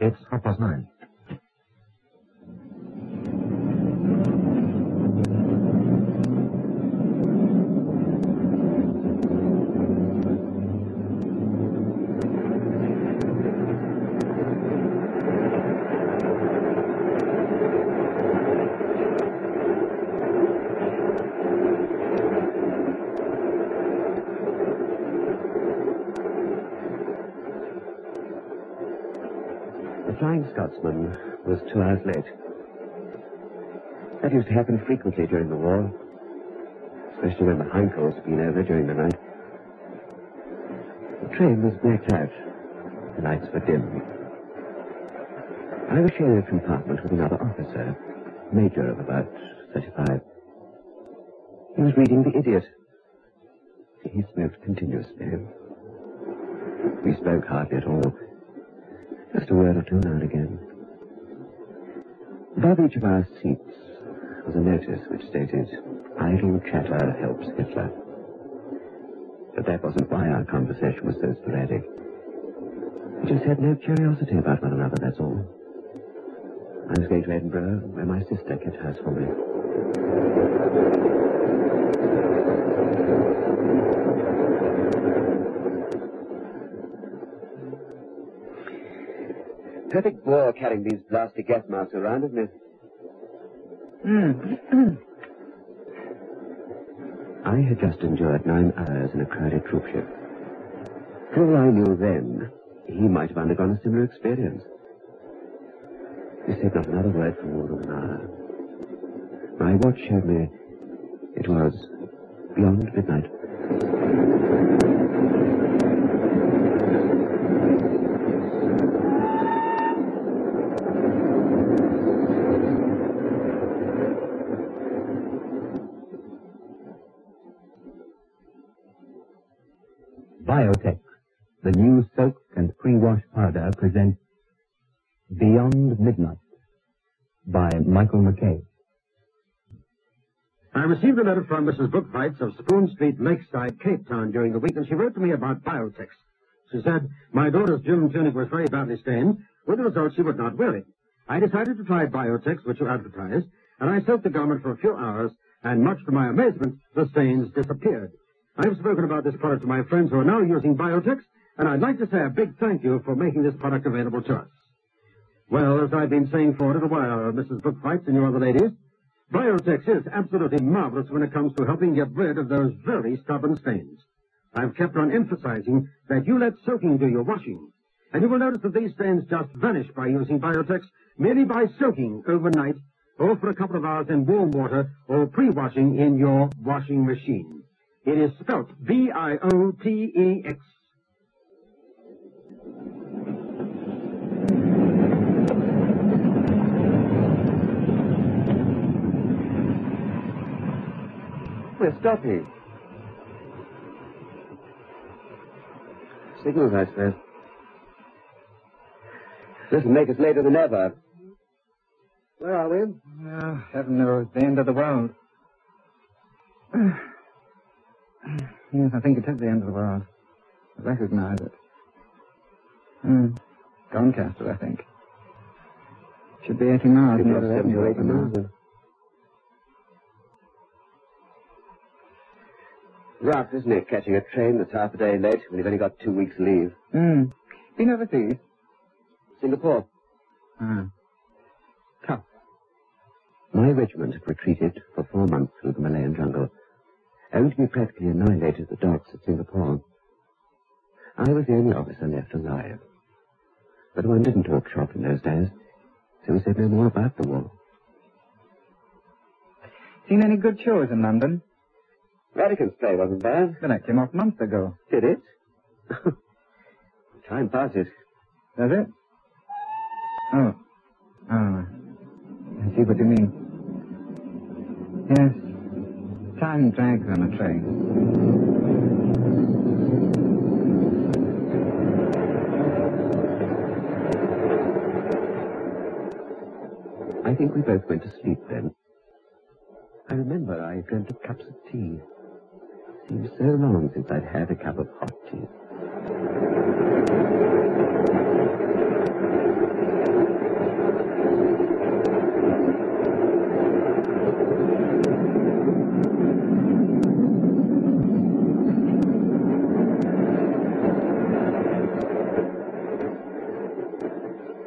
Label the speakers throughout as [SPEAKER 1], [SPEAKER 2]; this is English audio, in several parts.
[SPEAKER 1] It's half past nine.
[SPEAKER 2] The Was two hours late. That used to happen frequently during the war, especially when the Heinkel's had been over during the night. The train was blacked out. The lights were dim. I was sharing a compartment with another officer, major of about 35. He was reading The Idiot. He smoked continuously. We spoke hardly at all. Just a word or two now and again. Above each of our seats was a notice which stated, Idle chatter helps Hitler. But that wasn't why our conversation was so sporadic. We just had no curiosity about one another, that's all. I was going to Edinburgh, where my sister kept house for me. Perfect bore carrying these blasted gas masks around, isn't it? Hmm. I had just endured nine hours in a crowded troopship. For all I knew then, he might have undergone a similar experience. He said not another word for more than an hour. My watch showed me it was beyond midnight.
[SPEAKER 3] Biotex, the new soap and pre-wash powder, presents Beyond Midnight by Michael McKay.
[SPEAKER 4] I received a letter from Mrs. Bookfights of Spoon Street, Lakeside, Cape Town during the week, and she wrote to me about Biotex. She said, my daughter's gym tunic was very badly stained, with the result she would not wear it. I decided to try Biotex, which you advertised, and I soaked the garment for a few hours, and much to my amazement, the stains disappeared. I have spoken about this product to my friends who are now using Biotex, and I'd like to say a big thank you for making this product available to us. Well, as I've been saying for a little while, Mrs. Bookfights and you other ladies, Biotex is absolutely marvelous when it comes to helping get rid of those very stubborn stains. I've kept on emphasizing that you let soaking do your washing. And you will notice that these stains just vanish by using Biotex merely by soaking overnight or for a couple of hours in warm water or pre-washing in your washing machine. It is spelt B-I-O-T-E-X.
[SPEAKER 2] We're stopping. Signals, I suppose. This'll make us later than ever. Where are we?
[SPEAKER 3] Oh, heaven knows, the end of the world. yes, I think it is the end of the world. I recognize it. Mm. Doncaster, I think. Should be 80 miles
[SPEAKER 2] lost
[SPEAKER 3] the
[SPEAKER 2] 70 or 80
[SPEAKER 3] Edinburgh
[SPEAKER 2] miles. Rough, isn't it, catching a train that's half a day late when you've only got two weeks' leave?
[SPEAKER 3] Mm. Been overseas?
[SPEAKER 2] Singapore.
[SPEAKER 3] Ah. Tough.
[SPEAKER 2] My regiment had retreated for four months through the Malayan jungle, only to be practically annihilated at the docks at Singapore. I was the only officer left alive. But one didn't talk shop in those days, so we said no more about the war.
[SPEAKER 3] Seen any good shows in London?
[SPEAKER 2] Rattigan's play wasn't bad,
[SPEAKER 3] Well, that came off months ago.
[SPEAKER 2] did it? Time passes.
[SPEAKER 3] Does it? Oh. Oh. I see what you mean. Yes. Time drags on a train.
[SPEAKER 2] I think we both went to sleep then. I remember I dreamt of cups of tea seems so long since I've had a cup of hot tea.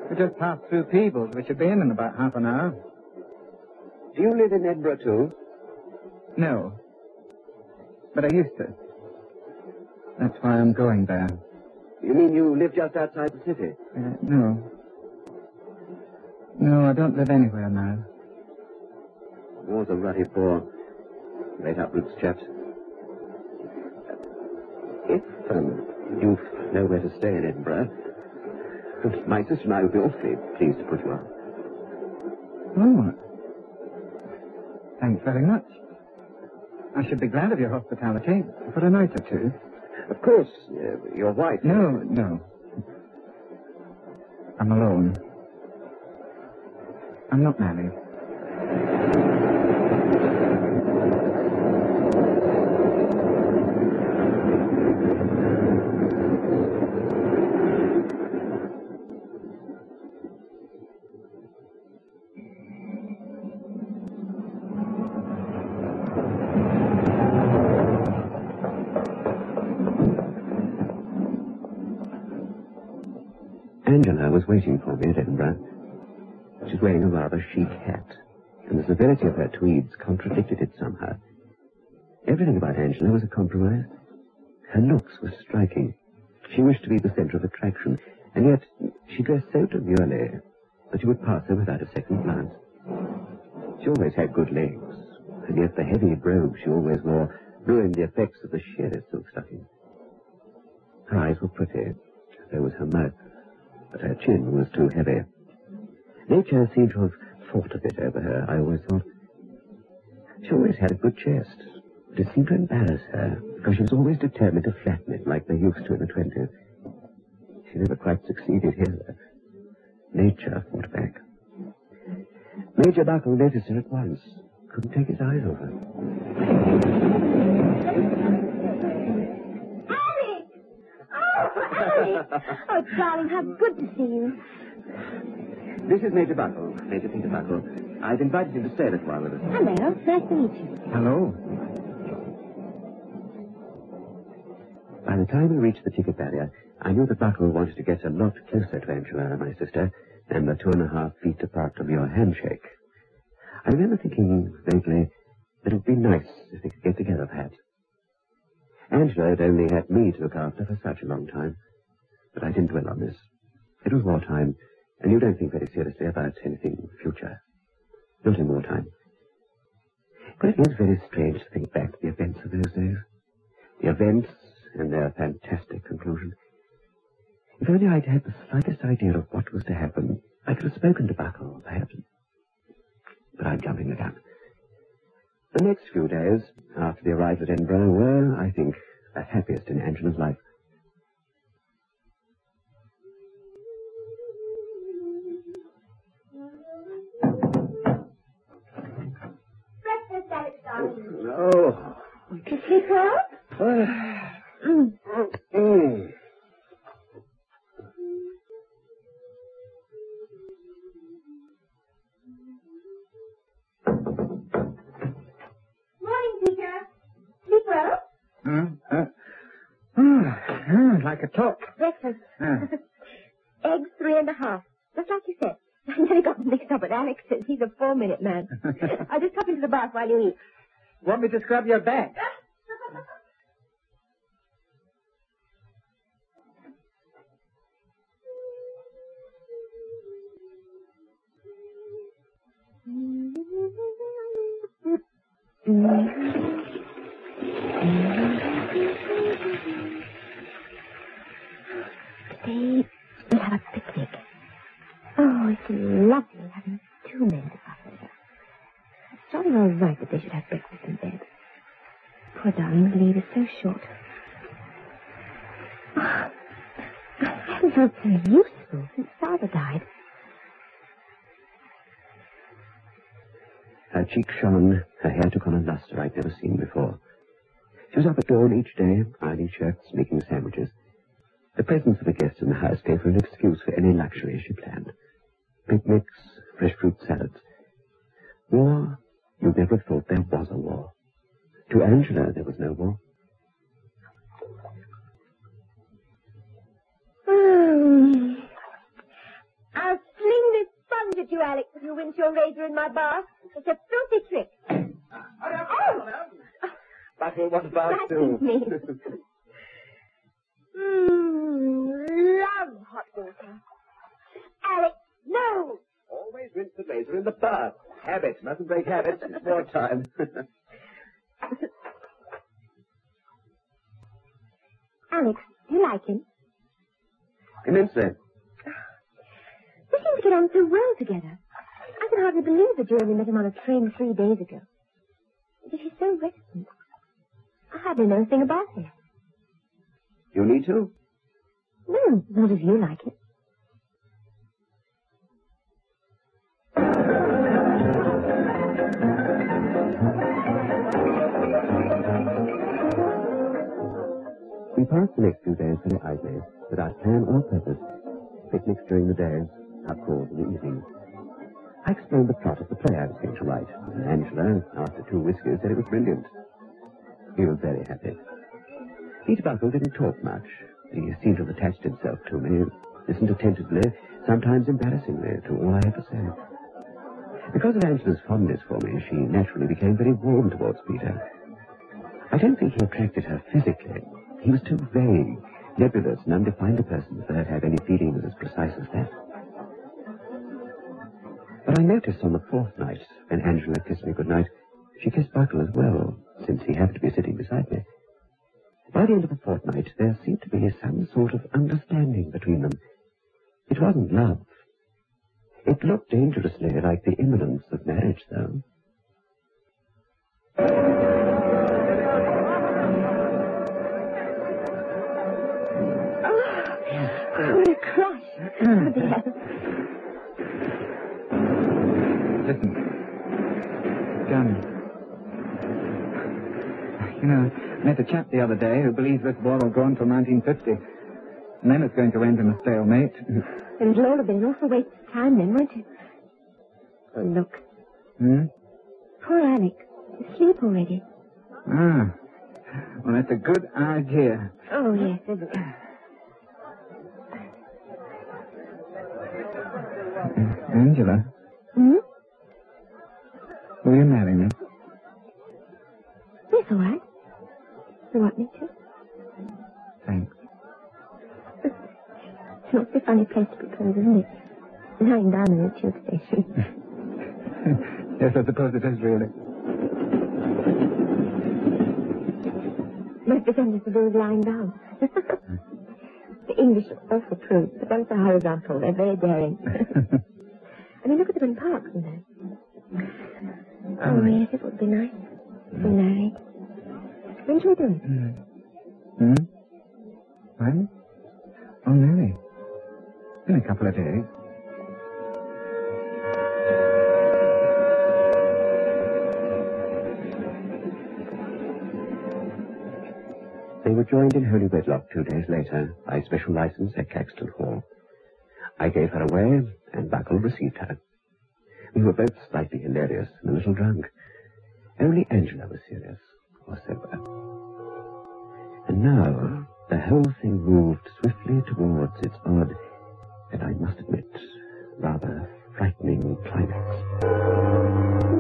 [SPEAKER 3] We just passed through Peebles. We should be in in about half an hour.
[SPEAKER 2] Do you live in Edinburgh too?
[SPEAKER 3] No. But I used to. That's why I'm going there.
[SPEAKER 2] You mean you live just outside the city?
[SPEAKER 3] Uh, no. No, I don't live anywhere now.
[SPEAKER 2] War's a ruddy poor. up uproots chaps. If um, you've nowhere to stay in Edinburgh, my sister and I would be awfully pleased to put you up.
[SPEAKER 3] Oh. Thanks very much. I should be glad of your hospitality for a night or two.
[SPEAKER 2] Of course, uh, your wife.
[SPEAKER 3] No, no. I'm alone. I'm not married.
[SPEAKER 2] Angela was waiting for me at Edinburgh. She's wearing a rather chic hat, and the severity of her tweeds contradicted it somehow. Everything about Angela was a compromise. Her looks were striking. She wished to be the center of attraction, and yet she dressed so demurely that you would pass her without a second glance. She always had good legs, and yet the heavy brogue she always wore ruined the effects of the sheerest silk stocking. Her eyes were pretty, so was her mouth, but her chin was too heavy. Nature seemed to have thought a bit over her, I always thought. She always had a good chest, but it seemed to embarrass her, because she was always determined to flatten it like they used to in the twenties. She never quite succeeded here. Nature fought back. Major Buckle noticed her at once. Couldn't take his eyes off her.
[SPEAKER 1] Oh, darling, how good to see you.
[SPEAKER 2] This is Major Buckle, Major Peter Buckle. I've invited him to stay a little while with us.
[SPEAKER 1] Hello, nice to meet you.
[SPEAKER 3] Hello.
[SPEAKER 2] By the time we reached the ticket barrier, I knew that Buckle wanted to get a lot closer to Angela, my sister, than the two and a half feet apart of your handshake. I remember thinking vaguely that it would be nice if they could get together, perhaps. Angela had only had me to look after for such a long time, but I didn't dwell on this. It was wartime, and you don't think very seriously about anything future. Not in wartime. But it is very strange to think back to the events of those days. The events and their fantastic conclusion. If only I'd had the slightest idea of what was to happen, I could have spoken to Buckle, perhaps. But I'm jumping the gun. The next few days, after the arrival at Edinburgh, were, I think, the happiest in Angela's life. Oh.
[SPEAKER 1] To sleep well? Mm.
[SPEAKER 2] Mm.
[SPEAKER 1] Morning, Peter. Sleep well?
[SPEAKER 3] Uh, uh, ah, ah, like a top.
[SPEAKER 1] Breakfast.
[SPEAKER 3] Ah.
[SPEAKER 1] Eggs three and a half. Just like you said. I nearly got mixed up with Alex's. He's a four-minute man. I'll just hop into the bath while you eat.
[SPEAKER 3] Want me to scrub your back?
[SPEAKER 1] Poor darling, the leave is so short. Ah, I haven't felt so useful since father died.
[SPEAKER 2] Her cheeks shone, her hair took on a luster I'd never seen before. She was up at dawn each day, ironing shirts, making sandwiches. The presence of a guest in the house gave her an excuse for any luxury she planned. Picnics, fresh fruit salads. War, you'd never thought there was a war. To Angela, there was no war.
[SPEAKER 1] Hmm. I'll fling this sponge at you, Alex, if you rinse your razor in my bath. It's a filthy trick. Oh!
[SPEAKER 2] Buckle, what about
[SPEAKER 1] Scratching
[SPEAKER 2] you?
[SPEAKER 1] me. Mmm, love hot water. Alex, no!
[SPEAKER 2] Always rinse the razor in the bath. Habits, mustn't break habits. It's more time. Immensely.
[SPEAKER 1] We seem to get on so well together. I can hardly believe that you only met him on a train three days ago. But he's so reticent. I hardly know a thing about him.
[SPEAKER 2] You need to?
[SPEAKER 1] No, not as you like it.
[SPEAKER 2] We passed the next few days very idly, without plan or purpose. Picnics during the days, pub calls in the evenings. I explained the plot of the play I was going to write, and Angela, after two whiskies, said it was brilliant. We were very happy. Peter Buckle didn't talk much. He seemed to have attached himself to me, listened attentively, sometimes embarrassingly, to all I had to say. Because of Angela's fondness for me, she naturally became very warm towards Peter. I don't think he attracted her physically. He was too vague, nebulous, and undefined a person for her to have any feelings as precise as that. But I noticed on the fourth night, when Angela kissed me goodnight, she kissed Buckle as well, since he happened to be sitting beside me. By the end of the fortnight, there seemed to be some sort of understanding between them. It wasn't love. It looked dangerously like the imminence of marriage, though.
[SPEAKER 3] Listen. Johnny. You know, I met a chap the other day who believes this war will go on till 1950. And then it's going to end in a stalemate.
[SPEAKER 1] And it'll all have been an awful waste of time then, won't it? Oh, look.
[SPEAKER 3] hmm?
[SPEAKER 1] Poor Alec. He's asleep already.
[SPEAKER 3] Ah. Well, that's a good idea.
[SPEAKER 1] Oh, yes, isn't it?
[SPEAKER 3] Angela,
[SPEAKER 1] Hmm?
[SPEAKER 3] will you marry me?
[SPEAKER 1] Yes, all right. You want me to?
[SPEAKER 3] Thanks.
[SPEAKER 1] It's not a funny place to propose, isn't it? Lying down in a tube station.
[SPEAKER 3] yes, I suppose it is really.
[SPEAKER 1] To do is lying down. the English are awful crude, but once they're horizontal, they're very daring. I mean, look at them in parks and that. Oh, yes, it would be nice married. When shall we do it?
[SPEAKER 3] Hmm? When? Oh, really? In a couple of days.
[SPEAKER 2] They were joined in holy wedlock two days later by special license at Caxton Hall. I gave her away, and Buckle received her. We were both slightly hilarious and a little drunk. Only Angela was serious, or sober. And now, the whole thing moved swiftly towards its odd, and I must admit, rather frightening climax.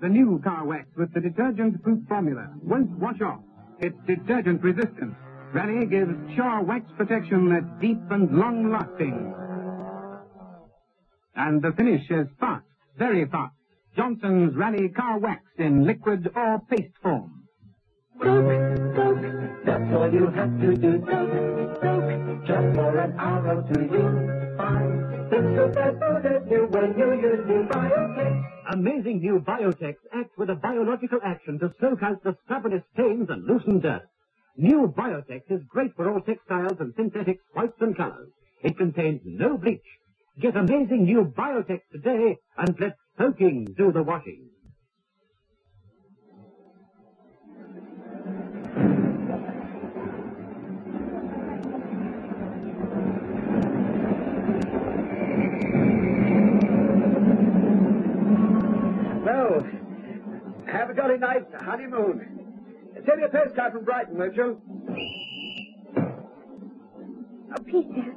[SPEAKER 5] The new car wax with the detergent-proof formula, won't wash off. It's detergent resistant. Rally gives sure wax protection that's deep and long-lasting. And the finish is fast, very fast. Johnson's Rally Car Wax in liquid or paste form.
[SPEAKER 6] Soak, soak, That's all you have to do. Soak, soak, just for an hour or two, you. Fine. Think so that bothered you when you use the Biotex.
[SPEAKER 4] Amazing new Biotex acts with a biological action to soak out the stubbornest stains and loosen dirt. New Biotex is great for all textiles and synthetic whites and colors. It contains no bleach. Get amazing new Biotex today and let soaking do the washing.
[SPEAKER 2] Have a jolly nice honeymoon. Send me a postcard from Brighton, won't you?
[SPEAKER 1] Oh, Peter.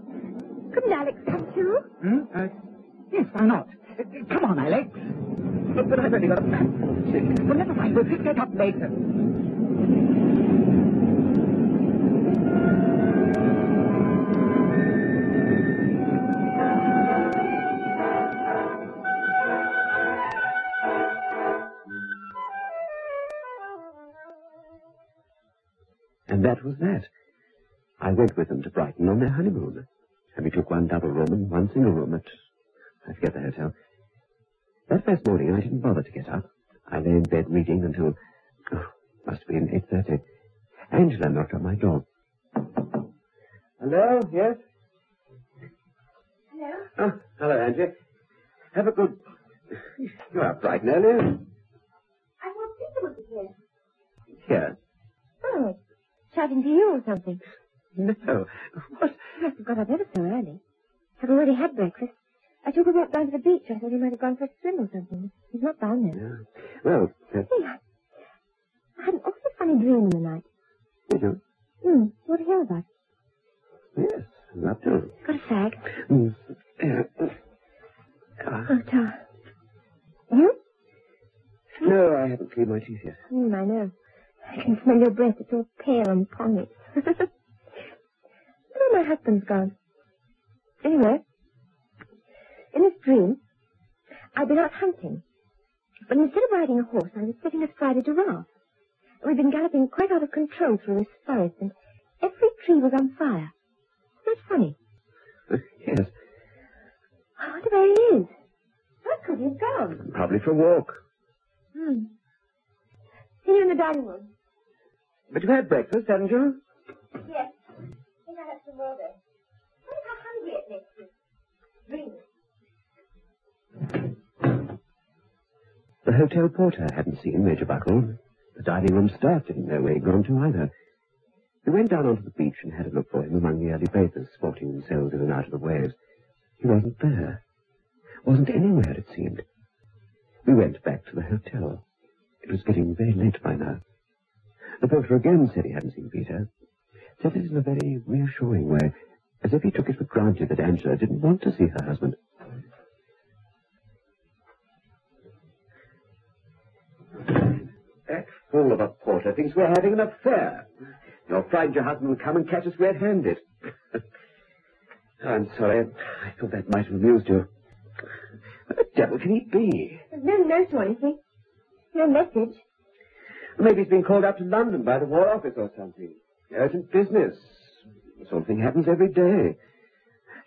[SPEAKER 1] Couldn't Alex come too?
[SPEAKER 3] Hmm? Uh, yes, why not? Uh, come on, Alex. But, but I've only got a. Well, never mind. We'll pick that up later.
[SPEAKER 2] Was that. I went with them to Brighton on their honeymoon. And we took one double room and one single room at, I forget the hotel. That first morning I didn't bother to get up. I lay in bed reading until, oh, must have been 8.30. Angela knocked on my door. Hello, yes?
[SPEAKER 1] Hello?
[SPEAKER 2] Oh, hello, Angie. Have a good... You're up bright and early.
[SPEAKER 1] I thought Peter would be here.
[SPEAKER 2] Here.
[SPEAKER 1] Oh, chatting to you or something.
[SPEAKER 2] No. What?
[SPEAKER 1] He must have got up ever so early. I've already had breakfast. I took a walk down to the beach. I thought he might have gone for a swim or something. He's not down there.
[SPEAKER 2] Yeah. Well, uh,
[SPEAKER 1] Hey, I, I had an awfully funny dream in the night.
[SPEAKER 2] did you?
[SPEAKER 1] Hmm, you want to hear about it?
[SPEAKER 2] Yes, love to.
[SPEAKER 1] Got a fag?
[SPEAKER 2] Mm. Uh, uh,
[SPEAKER 1] Oh, Tar. You?
[SPEAKER 2] no, I haven't cleaned my teeth yet.
[SPEAKER 1] Hmm, I know. I can smell your breath. It's all pale and pungent. Where my husband's gone. Anyway, in this dream, I'd been out hunting. But instead of riding a horse, I was sitting astride a giraffe. We'd been galloping quite out of control through this forest, and every tree was on fire. That's funny.
[SPEAKER 2] Uh, yes,
[SPEAKER 1] I wonder where he is. Where could he have gone?
[SPEAKER 2] probably for a walk.
[SPEAKER 1] Hmm. See you in the dining room.
[SPEAKER 2] But you've had breakfast, haven't you?
[SPEAKER 1] Yes. I think I have some more there. I wonder how hungry it makes you. Dream.
[SPEAKER 2] The hotel porter hadn't seen Major Buckle. The dining room staff didn't know where he'd gone to either. We went down onto the beach and had a look for him among the early bathers sporting themselves in and out of the waves. He wasn't there. Wasn't anywhere, it seemed. We went back to the hotel. It was getting very late by now. The porter again said he hadn't seen Peter. Said it in a very reassuring way, as if he took it for granted that Angela didn't want to see her husband. That fool of a porter thinks we're having an affair. You're afraid your husband will come and catch us red-handed. I'm sorry. I thought that might have amused you. What the devil can he be?
[SPEAKER 1] There's no note or anything. No message.
[SPEAKER 2] Maybe he's been called up to London by the War Office or something. Urgent business. This sort of thing happens every day.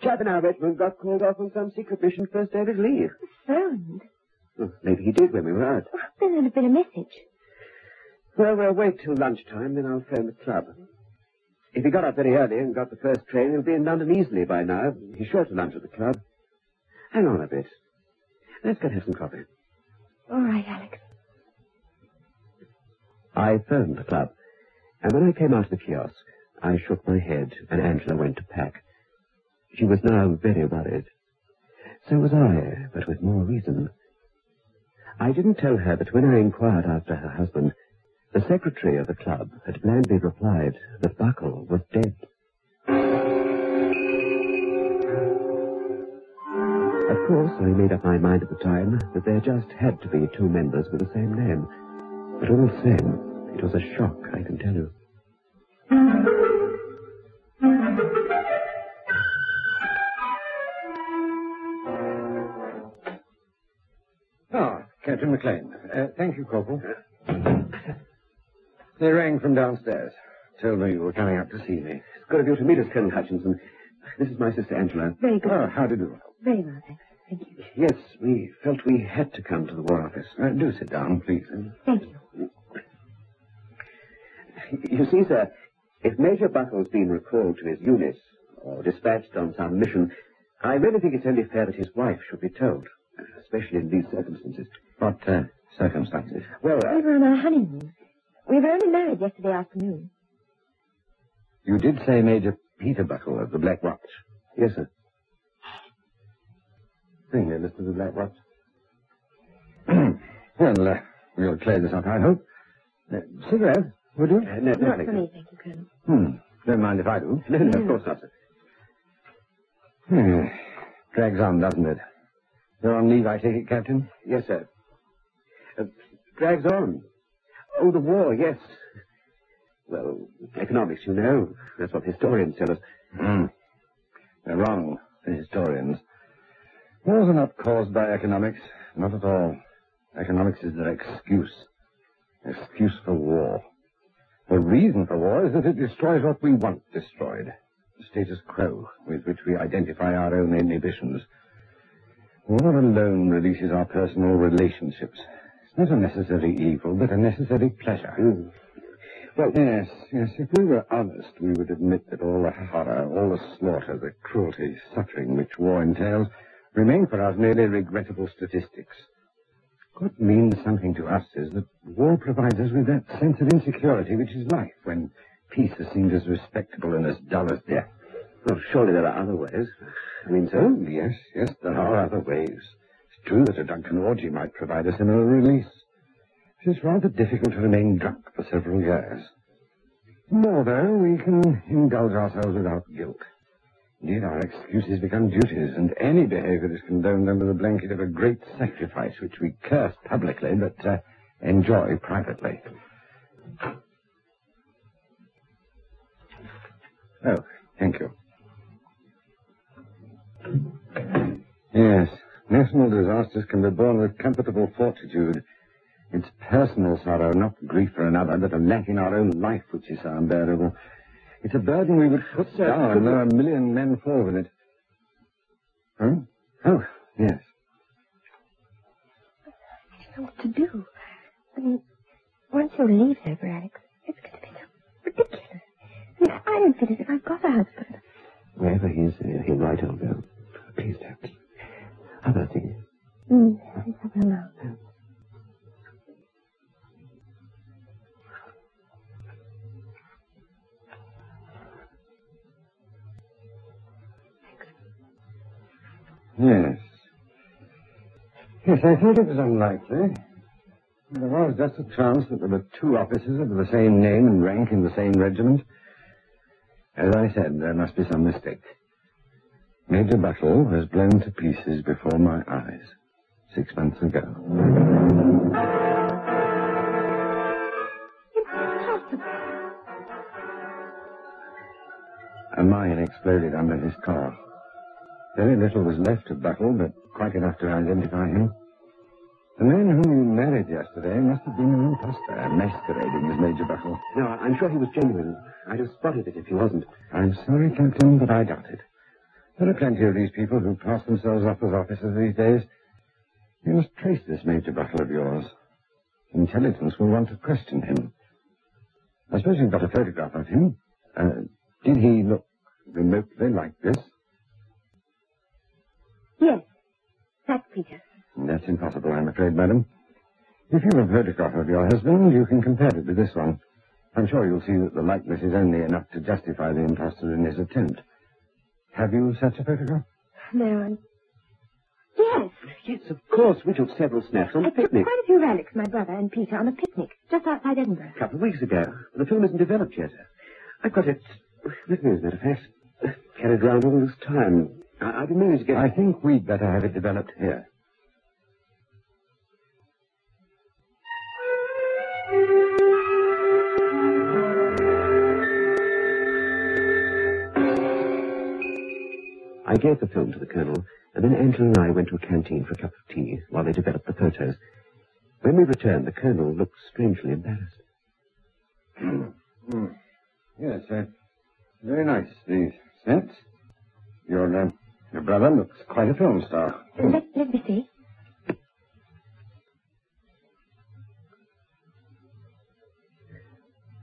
[SPEAKER 2] Chap in our regiment got called off on some secret mission first day of his leave.
[SPEAKER 1] Phoned.
[SPEAKER 2] Well, maybe he did when we were out.
[SPEAKER 1] Well, then there'd have been a message.
[SPEAKER 2] Well, we'll wait till lunchtime, then I'll phone the club. If he got up very early and got the first train, he'll be in London easily by now. He's sure to lunch at the club. Hang on a bit. Let's go have some coffee.
[SPEAKER 1] All right, Alex.
[SPEAKER 2] I phoned the club, and when I came out of the kiosk, I shook my head, and Angela went to pack. She was now very worried. So was I, but with more reason. I didn't tell her that when I inquired after her husband, the secretary of the club had blandly replied that Buckle was dead. Of course, I made up my mind at the time that there just had to be two members with the same name. But all the same, it was a shock, I can tell you.
[SPEAKER 4] Ah, Captain McLean. Uh, thank you, Corporal. They rang from downstairs. Told me you were coming up to see me.
[SPEAKER 2] It's good of you to meet us, Colonel Hutchinson. This is my sister Angela.
[SPEAKER 1] Very good.
[SPEAKER 4] Oh, how do you do?
[SPEAKER 1] Very well, thanks. Thank you.
[SPEAKER 2] Yes, we felt we had to come to the War Office.
[SPEAKER 4] Uh, do sit down, please.
[SPEAKER 1] Thank you.
[SPEAKER 2] You see, sir, if Major Buckle's been recalled to his unit or dispatched on some mission, I really think it's only fair that his wife should be told, especially in these circumstances.
[SPEAKER 4] What uh, circumstances?
[SPEAKER 2] Well, uh,
[SPEAKER 1] We were on our honeymoon. We were only married yesterday afternoon.
[SPEAKER 4] You did say Major Peter Buckle of the Black Watch.
[SPEAKER 2] yes, sir.
[SPEAKER 4] Thing there, Mr. the Black Watch. well, uh,
[SPEAKER 3] We'll clear this up, I hope. Uh, cigarette, would you?
[SPEAKER 2] Uh, no, no,
[SPEAKER 1] Not
[SPEAKER 2] thank
[SPEAKER 1] for
[SPEAKER 2] you.
[SPEAKER 1] me, thank you, Colonel.
[SPEAKER 3] Hmm. Don't mind if I do.
[SPEAKER 2] No, no, of course not, sir.
[SPEAKER 3] Hmm. Drags on, doesn't it? You're on leave, I take it, Captain?
[SPEAKER 2] Yes, sir. Uh, drags on. Oh, the war, yes. Well, economics, you know. That's what historians tell us.
[SPEAKER 3] Hmm. They're wrong, the historians. Wars are not caused by economics. Not at all. Economics is their excuse. Excuse for war. The reason for war is that it destroys what we want destroyed. The status quo with which we identify our own inhibitions. War alone releases our personal relationships. It's not a necessary evil, but a necessary pleasure.
[SPEAKER 2] Hmm.
[SPEAKER 3] Well, yes, yes. If we were honest, we would admit that all the horror, all the slaughter, the cruelty, suffering which war entails remain for us merely regrettable statistics. What means something to us is that war provides us with that sense of insecurity which is life, when peace has seemed as respectable and as dull as death.
[SPEAKER 2] Well, surely there are other ways. I mean, sir.
[SPEAKER 3] Oh, yes, yes, there are other ways. It's true that a drunken orgy might provide a similar release. It is rather difficult to remain drunk for several years. More, though, we can indulge ourselves without guilt. Indeed, our excuses become duties, and any behavior is condoned under the blanket of a great sacrifice, which we curse publicly, but uh, enjoy privately. Oh, thank you. Yes, national disasters can be borne with comfortable fortitude. It's personal sorrow, not grief for another, but a lack in our own life which is unbearable. It's a burden we would put
[SPEAKER 2] Sir,
[SPEAKER 3] down,
[SPEAKER 2] could
[SPEAKER 3] are a million men fall with it. Huh? Oh, yes.
[SPEAKER 1] I don't know what to do. I mean, once you leave there, Alex, it's going to be so ridiculous. I mean, I don't feel as if I've got a husband.
[SPEAKER 3] Thought it was unlikely. Eh? There was just a chance that there were two officers of the same name and rank in the same regiment. As I said, there must be some mistake. Major Buttle was blown to pieces before my eyes six months ago. A mine exploded under his car. Very little was left of Buttle, but quite enough to identify him. The man whom you married yesterday must have been an impostor, masquerading as Major Buttle.
[SPEAKER 2] No, I'm sure he was genuine. I'd have spotted it if he wasn't.
[SPEAKER 3] I'm sorry, Captain, but I doubt it. There are plenty of these people who pass themselves off as officers these days. You must trace this Major Buttle of yours. Intelligence will want to question him. I suppose you've got a photograph of him. Uh, did he look remotely like this?
[SPEAKER 1] Yes, that's Peter.
[SPEAKER 3] That's impossible, I'm afraid, madam. If you have a photograph of your husband, you can compare it with this one. I'm sure you'll see that the likeness is only enough to justify the impostor in his attempt. Have you such a photograph?
[SPEAKER 1] No, I'm... Yes,
[SPEAKER 2] Yes, of course. We took several snaps on
[SPEAKER 1] I
[SPEAKER 2] the
[SPEAKER 1] took
[SPEAKER 2] picnic.
[SPEAKER 1] quite a few relics, my brother and Peter, on a picnic just outside Edinburgh.
[SPEAKER 2] A couple of weeks ago. The film isn't developed yet. I've got it with me, as a matter of fact. Carried around all this time. I, I've been meaning to get...
[SPEAKER 3] I think we'd better have it developed here.
[SPEAKER 2] I gave the film to the colonel, and then Angela and I went to a canteen for a cup of tea while they developed the photos. When we returned, the colonel looked strangely embarrassed.
[SPEAKER 3] Yes, uh, very nice, these sets. Your, uh, your brother looks quite a film star.
[SPEAKER 1] Let, let me see.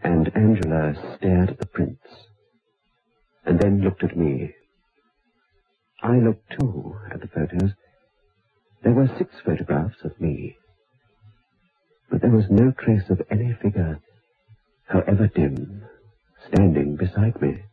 [SPEAKER 2] And Angela stared at the prints, and then looked at me. I looked too at the photos. There were six photographs of me, but there was no trace of any figure, however dim, standing beside me.